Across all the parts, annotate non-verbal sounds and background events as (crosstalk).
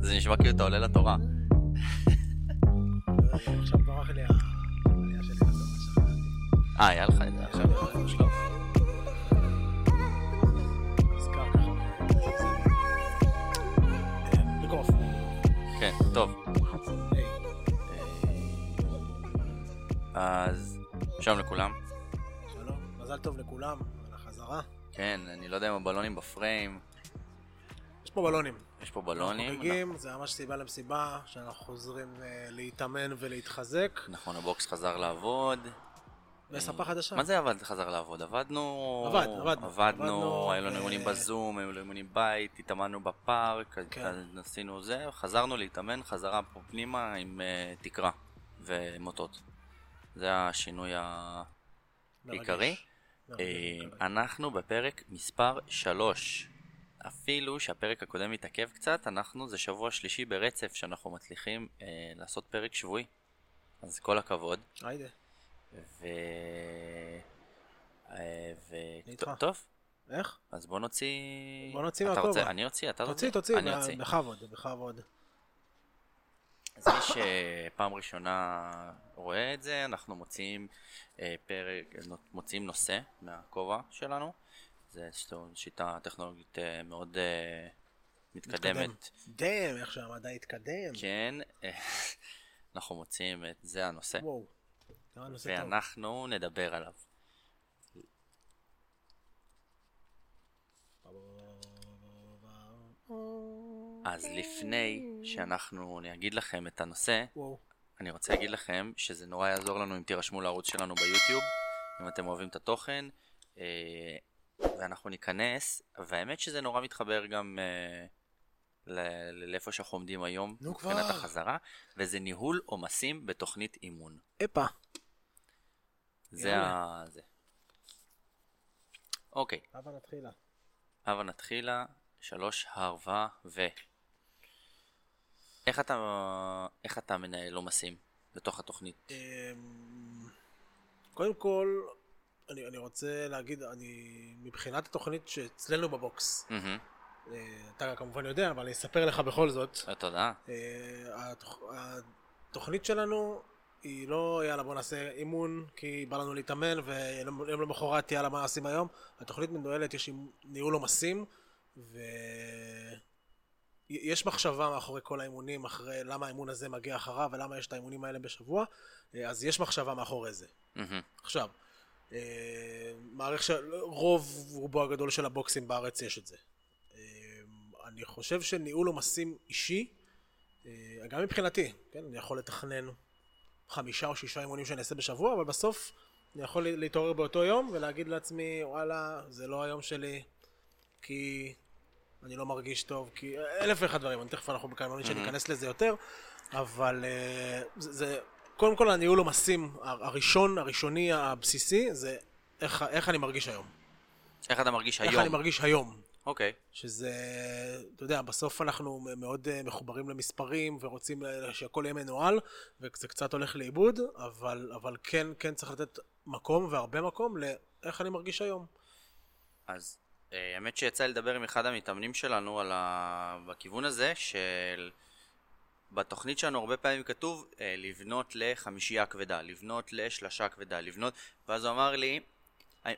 זה נשמע כאילו אתה עולה לתורה. עכשיו ברח לי העלייה שלי לתורה שלך. אה, היה לך את זה עכשיו? אה. כן, טוב. אז שלום לכולם. שלום, מזל טוב לכולם על החזרה. כן, אני לא יודע אם הבלונים בפריים. פה בלונים. יש פה בלונים. חוגגים, זה ממש סיבה למסיבה, שאנחנו חוזרים אה, להתאמן ולהתחזק. נכון, הבוקס חזר לעבוד. וספה חדשה. מה זה עבד חזר לעבוד? עבדנו... עבד, עבדנו. עבדנו, היו לנו אה, אימונים בזום, היו לנו אימונים בית, התאמנו בפארק, כן. עשינו זה, חזרנו להתאמן חזרה פה פנימה עם אה, תקרה ומוטות. זה השינוי העיקרי. אה. אנחנו בפרק מספר 3. אפילו שהפרק הקודם התעכב קצת, אנחנו זה שבוע שלישי ברצף שאנחנו מצליחים אה, לעשות פרק שבועי. אז כל הכבוד. היידה. ו... אה, ו... טוב, איך? אז בוא נוציא... בוא נוציא מהכובע. רוצה? אני אוציא, אתה תוציא, תוציא, אני אוציא. בכבוד, בכבוד. אז מי שפעם ראשונה רואה את זה, אנחנו מוציאים אה, פרק, מוציאים נושא מהכובע שלנו. זה שיטה טכנולוגית אה, מאוד אה, מתקדמת. דאם, איך שהמדע התקדם. כן, אה, אנחנו מוציאים את זה הנושא, וואו. זה היה נושא טוב. ואנחנו נדבר עליו. אז לפני שאנחנו, אני אגיד לכם את הנושא, וואו. אני רוצה להגיד לכם שזה נורא יעזור לנו אם תירשמו לערוץ שלנו ביוטיוב, אם אתם אוהבים את התוכן, ואנחנו ניכנס, והאמת שזה נורא מתחבר גם אה, ל- לאיפה שאנחנו עומדים היום, נו מבחינת כבר. החזרה, וזה ניהול עומסים בתוכנית אימון. הפה. זה יאללה. ה... זה. אוקיי, הבה נתחילה. הבה נתחילה, שלוש הרווה ו... איך אתה, איך אתה מנהל עומסים בתוך התוכנית? אמ, קודם כל, אני, אני רוצה להגיד, אני, מבחינת התוכנית שאצלנו בבוקס, אה, אתה כמובן יודע, אבל אני אספר לך בכל זאת, תודה. אה, התוכ... התוכנית שלנו היא לא יאללה בוא נעשה אימון כי בא לנו להתאמן ויום למחרת יאללה מה עושים היום? התוכנית מנוהלת יש ניהול עומסים ויש מחשבה מאחורי כל האימונים אחרי למה האימון הזה מגיע אחריו ולמה יש את האימונים האלה בשבוע אה, אז יש מחשבה מאחורי זה. מהמם, עכשיו אה, מעריך שרוב רובו הגדול של הבוקסים בארץ יש את זה אה, אני חושב שניהול עומסים אישי אה, גם מבחינתי, כן, אני יכול לתכנן חמישה או שישה אימונים שאני אעשה בשבוע, אבל בסוף אני יכול להתעורר באותו יום ולהגיד לעצמי, וואלה, זה לא היום שלי, כי אני לא מרגיש טוב, כי אלף ואחד דברים, אני תכף אנחנו בכמה mm-hmm. שניכנס לזה יותר, אבל אה, זה, זה, קודם כל הניהול עומסים הראשון, הראשוני, הבסיסי, זה איך, איך אני מרגיש היום. איך אתה מרגיש איך היום? אני מרגיש היום. אוקיי. שזה, אתה יודע, בסוף אנחנו מאוד אה, מחוברים למספרים ורוצים שהכל יהיה מנוהל, וזה קצת הולך לאיבוד, אבל, אבל כן, כן צריך לתת מקום, והרבה מקום, לאיך אני מרגיש היום. אז אה, האמת שיצא לדבר עם אחד המתאמנים שלנו על ה... בכיוון הזה, של... בתוכנית שלנו הרבה פעמים כתוב אה, לבנות לחמישייה כבדה, לבנות לשלשה כבדה, לבנות, ואז הוא אמר לי,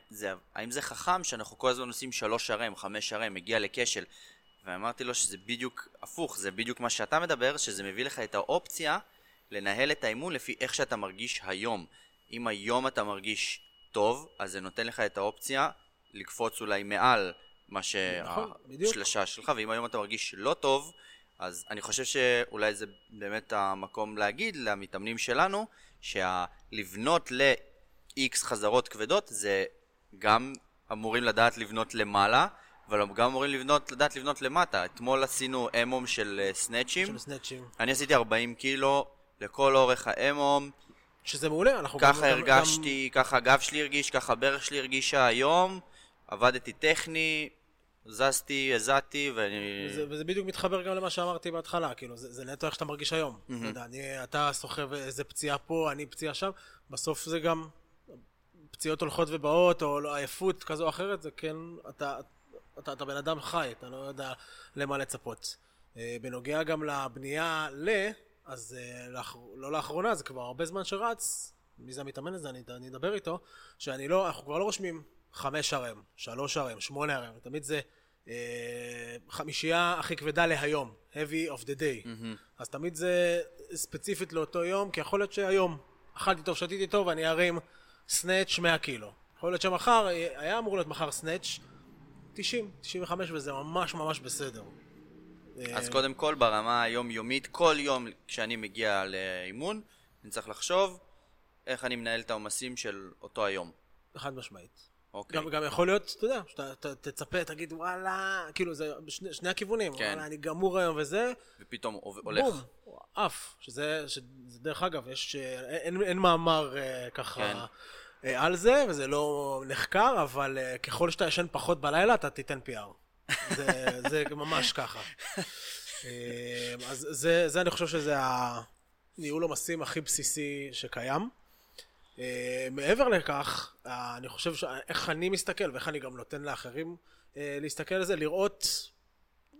זה, האם זה חכם שאנחנו כל הזמן עושים שלוש שרם, חמש שרם, מגיע לכשל? ואמרתי לו שזה בדיוק הפוך, זה בדיוק מה שאתה מדבר, שזה מביא לך את האופציה לנהל את האימון לפי איך שאתה מרגיש היום. אם היום אתה מרגיש טוב, אז זה נותן לך את האופציה לקפוץ אולי מעל מה נכון. שהשלשה שלך, ואם היום אתה מרגיש לא טוב, אז אני חושב שאולי זה באמת המקום להגיד למתאמנים שלנו, שלבנות ל-X חזרות כבדות זה גם אמורים לדעת לבנות למעלה, אבל הם גם אמורים לבנות, לדעת לבנות למטה. אתמול עשינו אמום של אה, סנאצ'ים, של סנאצ'ים. אני עשיתי 40 קילו לכל אורך האמום, שזה מעולה, אנחנו ככה גם- גם- הרגשתי, ככה הגב שלי הרגיש, ככה הברך שלי הרגישה היום, עבדתי טכני, זזתי, הזעתי, ואני... וזה, וזה בדיוק מתחבר גם למה שאמרתי בהתחלה, כאילו, זה, זה נטו איך שאתה מרגיש היום. Mm-hmm. אתה יודע, אני, אתה סוחב איזה פציעה פה, אני פציעה שם, בסוף זה גם פציעות הולכות ובאות, או לא, עייפות כזו או אחרת, זה כן, אתה, אתה, אתה בן אדם חי, אתה לא יודע למה לצפות. אה, בנוגע גם לבנייה ל... אז אה. לא לאחרונה, זה כבר הרבה זמן שרץ, מי זה המתאמן הזה, אני, אני אדבר איתו, שאני לא, אנחנו כבר לא רושמים חמש RM, שלוש RM, שמונה RM, תמיד זה אה, חמישייה הכי כבדה להיום, heavy of the day. Mm-hmm. אז תמיד זה ספציפית לאותו יום, כי יכול להיות שהיום אכלתי טוב, שתיתי טוב, אני ארים סנאץ' 100 קילו. יכול להיות שמחר, היה אמור להיות מחר סנאץ' 90, 95 וזה ממש ממש בסדר. אז קודם כל ברמה היומיומית, כל יום כשאני מגיע לאימון, אני צריך לחשוב איך אני מנהל את העומסים של אותו היום. חד משמעית. אוקיי. גם, גם יכול להיות, אתה יודע, שאתה תצפה, תגיד וואלה, כאילו זה בשני, שני הכיוונים, כן. וואלה, אני גמור היום וזה. ופתאום הולך. בום, עף. שזה, שזה, דרך אגב, יש, אין, אין מאמר אה, ככה כן. אה, על זה, וזה לא נחקר, אבל אה, ככל שאתה ישן פחות בלילה, אתה תיתן PR. זה, (laughs) זה ממש ככה. אה, אז זה, זה אני חושב שזה הניהול עומסים הכי בסיסי שקיים. אה, מעבר לכך, אה, אני חושב שאיך אני מסתכל ואיך אני גם נותן לאחרים אה, להסתכל על זה, לראות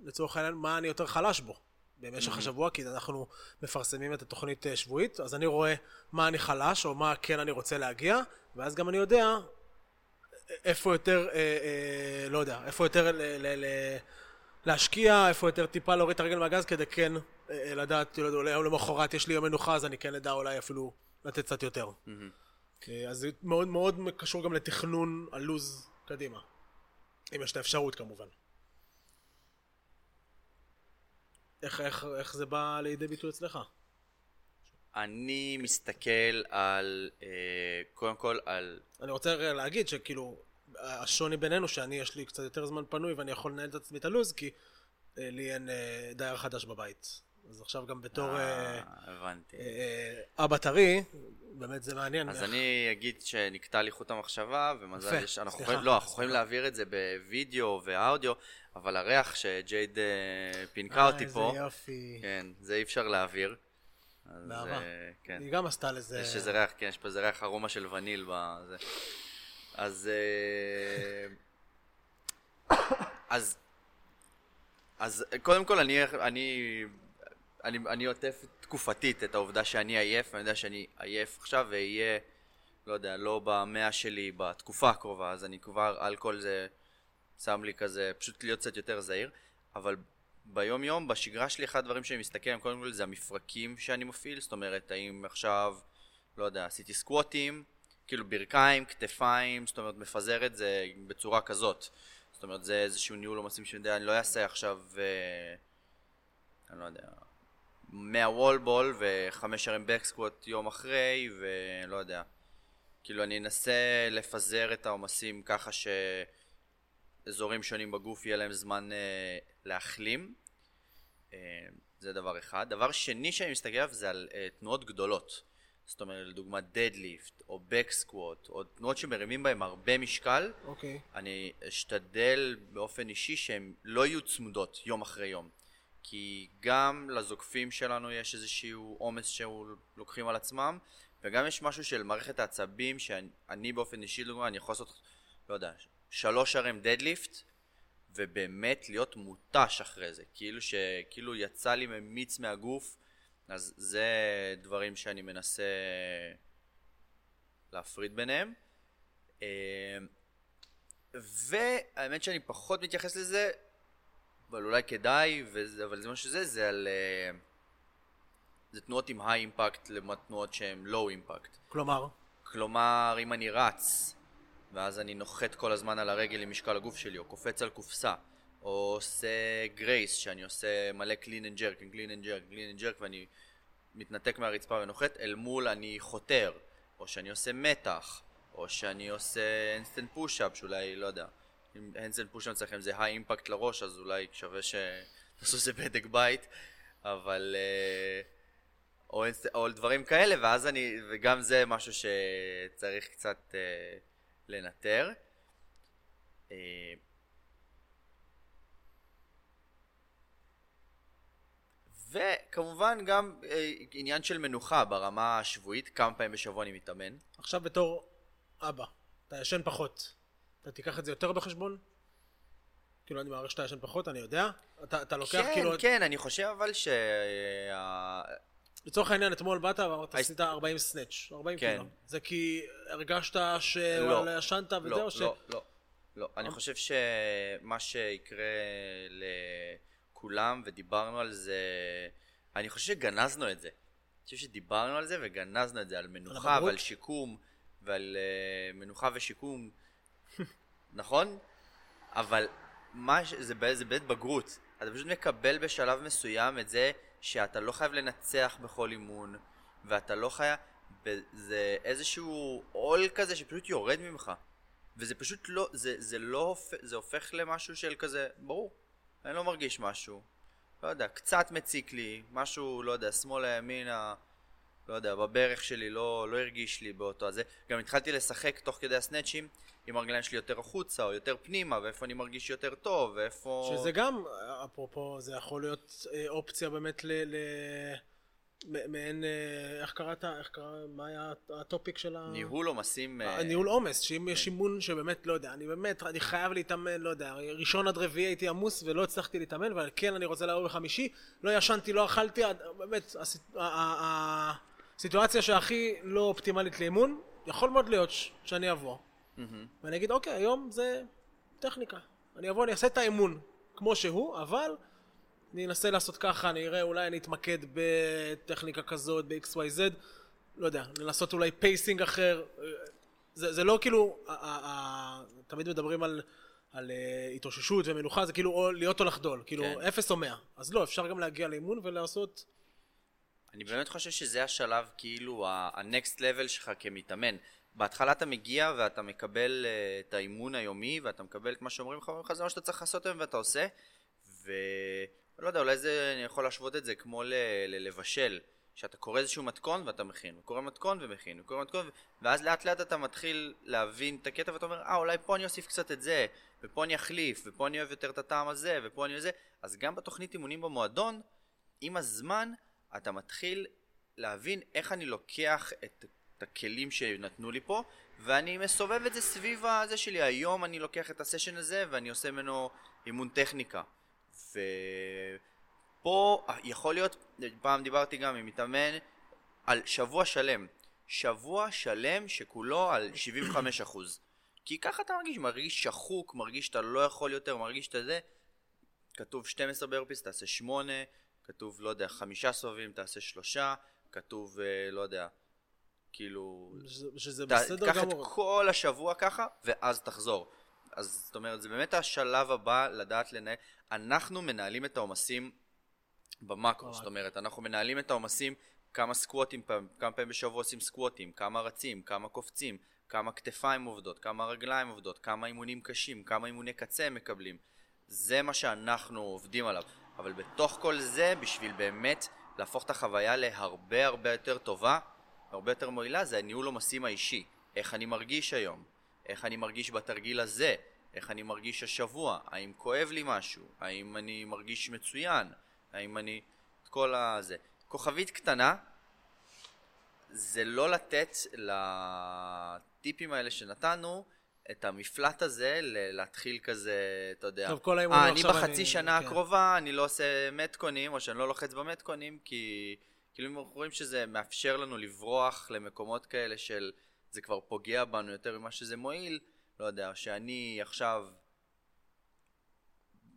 לצורך העניין מה אני יותר חלש בו במשך mm-hmm. השבוע, כי אנחנו מפרסמים את התוכנית שבועית, אז אני רואה מה אני חלש או מה כן אני רוצה להגיע, ואז גם אני יודע איפה יותר, אה, אה, לא יודע, איפה יותר ל, ל, ל, להשקיע, איפה יותר טיפה להוריד את הרגל מהגז כדי כן אה, לדעת, לא יודע, אולי יום למחרת יש לי יום מנוחה, אז אני כן אדע אולי אפילו לתת קצת יותר. Mm-hmm. אה, אז זה מאוד מאוד קשור גם לתכנון הלוז קדימה. אם יש את האפשרות כמובן. איך, איך, איך זה בא לידי ביטוי אצלך? אני מסתכל על, אה, קודם כל על... אני רוצה להגיד שכאילו, השוני בינינו שאני יש לי קצת יותר זמן פנוי ואני יכול לנהל את עצמי את הלוז כי אה, לי אין אה, דייר חדש בבית. אז עכשיו גם בתור אה, הבנתי. אבא טרי, באמת זה מעניין. אז אני אגיד שנקטע לי חוט המחשבה, ומזל יש, אנחנו יכולים, לא, אנחנו יכולים להעביר את זה בווידאו ואודיו, אבל הריח שג'ייד פינקה אותי פה, איזה יופי. כן, זה אי אפשר להעביר. באהבה. כן. היא גם עשתה לזה... יש איזה ריח, כן, יש פה איזה ריח ארומה של וניל בזה. אז... (coughs) אז... אז קודם כל אני, אני אני, אני עוטף תקופתית את העובדה שאני עייף, אני יודע שאני עייף עכשיו ואהיה, לא יודע, לא במאה שלי בתקופה הקרובה, אז אני כבר על כל זה שם לי כזה, פשוט להיות קצת יותר זהיר, אבל ביום יום, בשגרה שלי, אחד הדברים שאני מסתכל עליהם קודם כל זה המפרקים שאני מפעיל, זאת אומרת, האם עכשיו, לא יודע, עשיתי סקווטים, כאילו ברכיים, כתפיים, זאת אומרת, מפזר את זה בצורה כזאת. זאת אומרת, זה איזשהו ניהול עומסים שאני לא אעשה עכשיו, אה, אני לא יודע, 100 וול בול וחמש ערים בקסקווט יום אחרי ולא יודע כאילו אני אנסה לפזר את העומסים ככה שאזורים שונים בגוף יהיה להם זמן אה, להחלים אה, זה דבר אחד. דבר שני שאני מסתכל עליו זה על אה, תנועות גדולות זאת אומרת לדוגמה דדליפט או בקסקווט או תנועות שמרימים בהם הרבה משקל okay. אוקיי. אני אשתדל באופן אישי שהן לא יהיו צמודות יום אחרי יום כי גם לזוקפים שלנו יש איזשהו עומס שלוקחים על עצמם וגם יש משהו של מערכת העצבים שאני באופן אישי לדוגמה אני יכול לעשות לא יודע שלוש ערים דדליפט ובאמת להיות מותש אחרי זה כאילו שכאילו יצא לי ממיץ מהגוף אז זה דברים שאני מנסה להפריד ביניהם. אה, והאמת שאני פחות מתייחס לזה אבל אולי כדאי, וזה, אבל זה מה שזה, זה על... אה, זה תנועות עם high impact לעומת תנועות שהן low impact. כלומר? כלומר, אם אני רץ, ואז אני נוחת כל הזמן על הרגל עם משקל הגוף שלי, או קופץ על קופסה, או עושה Grace, שאני עושה מלא clean and jerk, clean and jerk, clean and jerk, ואני מתנתק מהרצפה ונוחת, אל מול אני חותר, או שאני עושה מתח, או שאני עושה handstand push-up, שאולי, לא יודע, אם handstand push-up אצלכם זה high impact לראש, אז אולי שווה שתעשו (laughs) איזה בדק בית, אבל... אה, או, או דברים כאלה, ואז אני... וגם זה משהו שצריך קצת אה, לנטר. אה, וכמובן גם אה, עניין של מנוחה ברמה השבועית, כמה פעמים בשבוע אני מתאמן. עכשיו בתור אבא, אתה ישן פחות. אתה תיקח את זה יותר בחשבון? כאילו, אני מעריך שאתה ישן פחות, אני יודע. אתה, אתה לוקח כן, כאילו... כן, אני חושב אבל ש... לצורך העניין, אתמול באת ואמרת, הי- עשית 40 סנאץ', 40 כן. קילו. זה כי הרגשת שוואלה ישנת וזהו, לא, ש... לא, לא, לא. אני חושב שמה שיקרה לכולם, ודיברנו על זה, אני חושב שגנזנו את זה. אני חושב שדיברנו על זה וגנזנו את זה, על מנוחה? ועל שיקום, ועל אה, מנוחה ושיקום, נכון? אבל מה ש... זה, באמת בגרות. אתה פשוט מקבל בשלב מסוים את זה שאתה לא חייב לנצח בכל אימון, ואתה לא חייב... זה איזשהו עול כזה שפשוט יורד ממך. וזה פשוט לא, זה, זה לא, הופ- זה הופך למשהו של כזה, ברור, אני לא מרגיש משהו. לא יודע, קצת מציק לי, משהו, לא יודע, שמאלה, ימינה, לא יודע, בברך שלי לא, לא הרגיש לי באותו הזה. גם התחלתי לשחק תוך כדי הסנאצ'ים, אם הרגליים שלי יותר החוצה או יותר פנימה, ואיפה אני מרגיש יותר טוב, ואיפה... שזה גם, אפרופו, זה יכול להיות אה, אופציה באמת ל... ל... מעין, אה, איך קראת, איך קרא, מה היה הטופיק של ה... ניהול עומסים... אה, ניהול עומס, שאם יש אימון שבאמת, לא יודע, אני באמת, אני חייב להתאמן, לא יודע, ראשון עד רביעי הייתי עמוס ולא הצלחתי להתאמן, אבל כן אני רוצה לעבור בחמישי, לא ישנתי, לא אכלתי, באמת, הסיט- ה- ה- ה- הסיטואציה שהכי לא אופטימלית לאימון, יכול מאוד להיות ש- שאני אבוא, מהמם. ואני אגיד, אוקיי, היום זה טכניקה, אני אבוא, אני אעשה את האימון כמו שהוא, אבל אני אנסה לעשות ככה, אני אראה, אולי אני אתמקד בטכניקה כזאת, ב-XYZ, לא יודע, לנסות אולי pacing אחר. זה, זה לא כאילו, ה- ה- ה- תמיד מדברים על, על אה, התאוששות ומנוחה, זה כאילו או להיות או לחדול, כאילו כן. אפס או מאה. אז לא, אפשר גם להגיע לאימון ולעשות... אני באמת חושב שזה השלב, כאילו, ה- ה-next level שלך כמתאמן. בהתחלה אתה מגיע ואתה מקבל uh, את האימון היומי, ואתה מקבל את מה שאומרים לך, אומרים לך זה מה שאתה צריך לעשות היום ואתה עושה, ולא יודע, אולי זה, אני יכול להשוות את זה כמו ל- ל- לבשל, שאתה קורא איזשהו מתכון ואתה מכין, וקורא מתכון ומכין, וקורא מתכון, ואז לאט לאט אתה מתחיל להבין את הקטע ואתה אומר, אה, אולי פה אני אוסיף קצת את זה, ופה אני אחליף, ופה אני אוהב יותר את הטעם הזה, ופה אני זה, אז גם בתוכנית אימונים במועדון, עם הזמן אתה מתחיל להבין איך אני לוקח את, את הכלים שנתנו לי פה ואני מסובב את זה סביב הזה שלי. היום אני לוקח את הסשן הזה ואני עושה ממנו אימון טכניקה. ופה יכול להיות, פעם דיברתי גם עם מתאמן על שבוע שלם. שבוע שלם שכולו על 75% כי ככה אתה מרגיש, מרגיש שחוק, מרגיש שאתה לא יכול יותר, מרגיש שאתה זה. כתוב 12 ברפיס, תעשה 8, כתוב, לא יודע, חמישה סבבים, תעשה שלושה, כתוב, אה, לא יודע, כאילו... שזה, שזה ת- בסדר קח את גמור. כל השבוע ככה, ואז תחזור. אז זאת אומרת, זה באמת השלב הבא לדעת לנהל. אנחנו מנהלים את העומסים במאקרו. זאת אומרת, אנחנו מנהלים את העומסים כמה סקווטים, כמה פעמים בשבוע עושים סקווטים, כמה רצים, כמה קופצים, כמה כתפיים עובדות, כמה רגליים עובדות, כמה אימונים קשים, כמה אימוני קצה הם מקבלים. זה מה שאנחנו עובדים עליו. אבל בתוך כל זה, בשביל באמת להפוך את החוויה להרבה הרבה יותר טובה, הרבה יותר מועילה, זה הניהול עומסים האישי. איך אני מרגיש היום? איך אני מרגיש בתרגיל הזה? איך אני מרגיש השבוע? האם כואב לי משהו? האם אני מרגיש מצוין? האם אני... את כל הזה. כוכבית קטנה, זה לא לתת לטיפים האלה שנתנו את המפלט הזה להתחיל כזה, אתה יודע, טוב, כל האימונים אה, אני עכשיו בחצי אני- שנה כן. הקרובה אני לא עושה מתקונים, או שאני לא לוחץ במתקונים, כי כאילו אנחנו רואים שזה מאפשר לנו לברוח למקומות כאלה של זה כבר פוגע בנו יותר ממה שזה מועיל, לא יודע, שאני עכשיו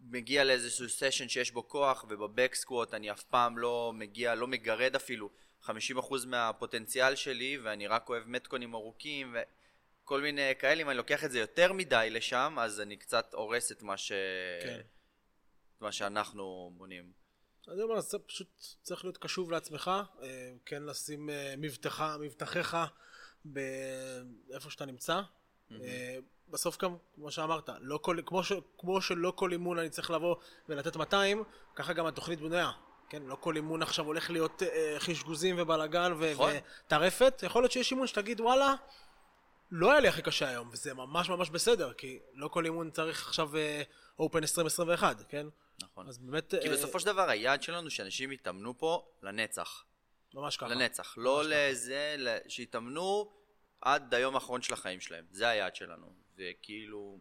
מגיע לאיזשהו סשן שיש בו כוח ובבק סקווט אני אף פעם לא מגיע, לא מגרד אפילו 50% מהפוטנציאל שלי ואני רק אוהב מתקונים ארוכים וכל מיני כאלה, אם אני לוקח את זה יותר מדי לשם אז אני קצת הורס את מה, ש... כן. את מה שאנחנו בונים. אני אומר, זה פשוט צריך להיות קשוב לעצמך, אה, כן לשים אה, מבטחה, מבטחיך באיפה שאתה נמצא. אה, בסוף גם, כמו שאמרת, לא כל, כמו, ש, כמו שלא כל אימון אני צריך לבוא ולתת 200, ככה גם התוכנית בנויה. כן, לא כל אימון עכשיו הולך להיות אה, חישגוזים ובלאגן נכון. וטרפת. יכול להיות שיש אימון שתגיד, וואלה, לא היה לי הכי קשה היום, וזה ממש ממש בסדר, כי לא כל אימון צריך עכשיו אופן 2021, כן? נכון. אז באמת, כי אה, בסופו של דבר היעד שלנו שאנשים יתאמנו פה לנצח. ממש ככה. לנצח. לא לזה, שיתאמנו עד היום האחרון של החיים שלהם. זה היעד שלנו. וכאילו...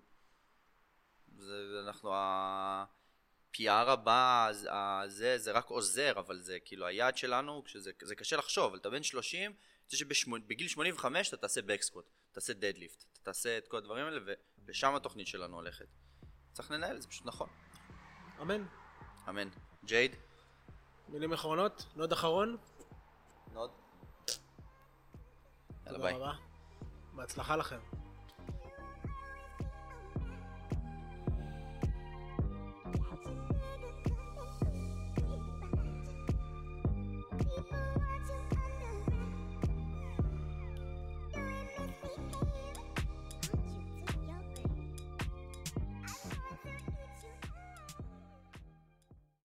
זה, אנחנו, ה-PR הבא, זה, זה רק עוזר, אבל זה כאילו היעד שלנו, כשזה, זה קשה לחשוב, אבל אתה בן 30, זה שבגיל 85 אתה תעשה בקסקוט, תעשה דדליפט, תעשה את כל הדברים האלה, ולשם התוכנית שלנו הולכת. צריך לנהל את זה, פשוט נכון. אמן. אמן. ג'ייד? מילים אחרונות? note אחרון? Note? יאללה ביי. בהצלחה לכם.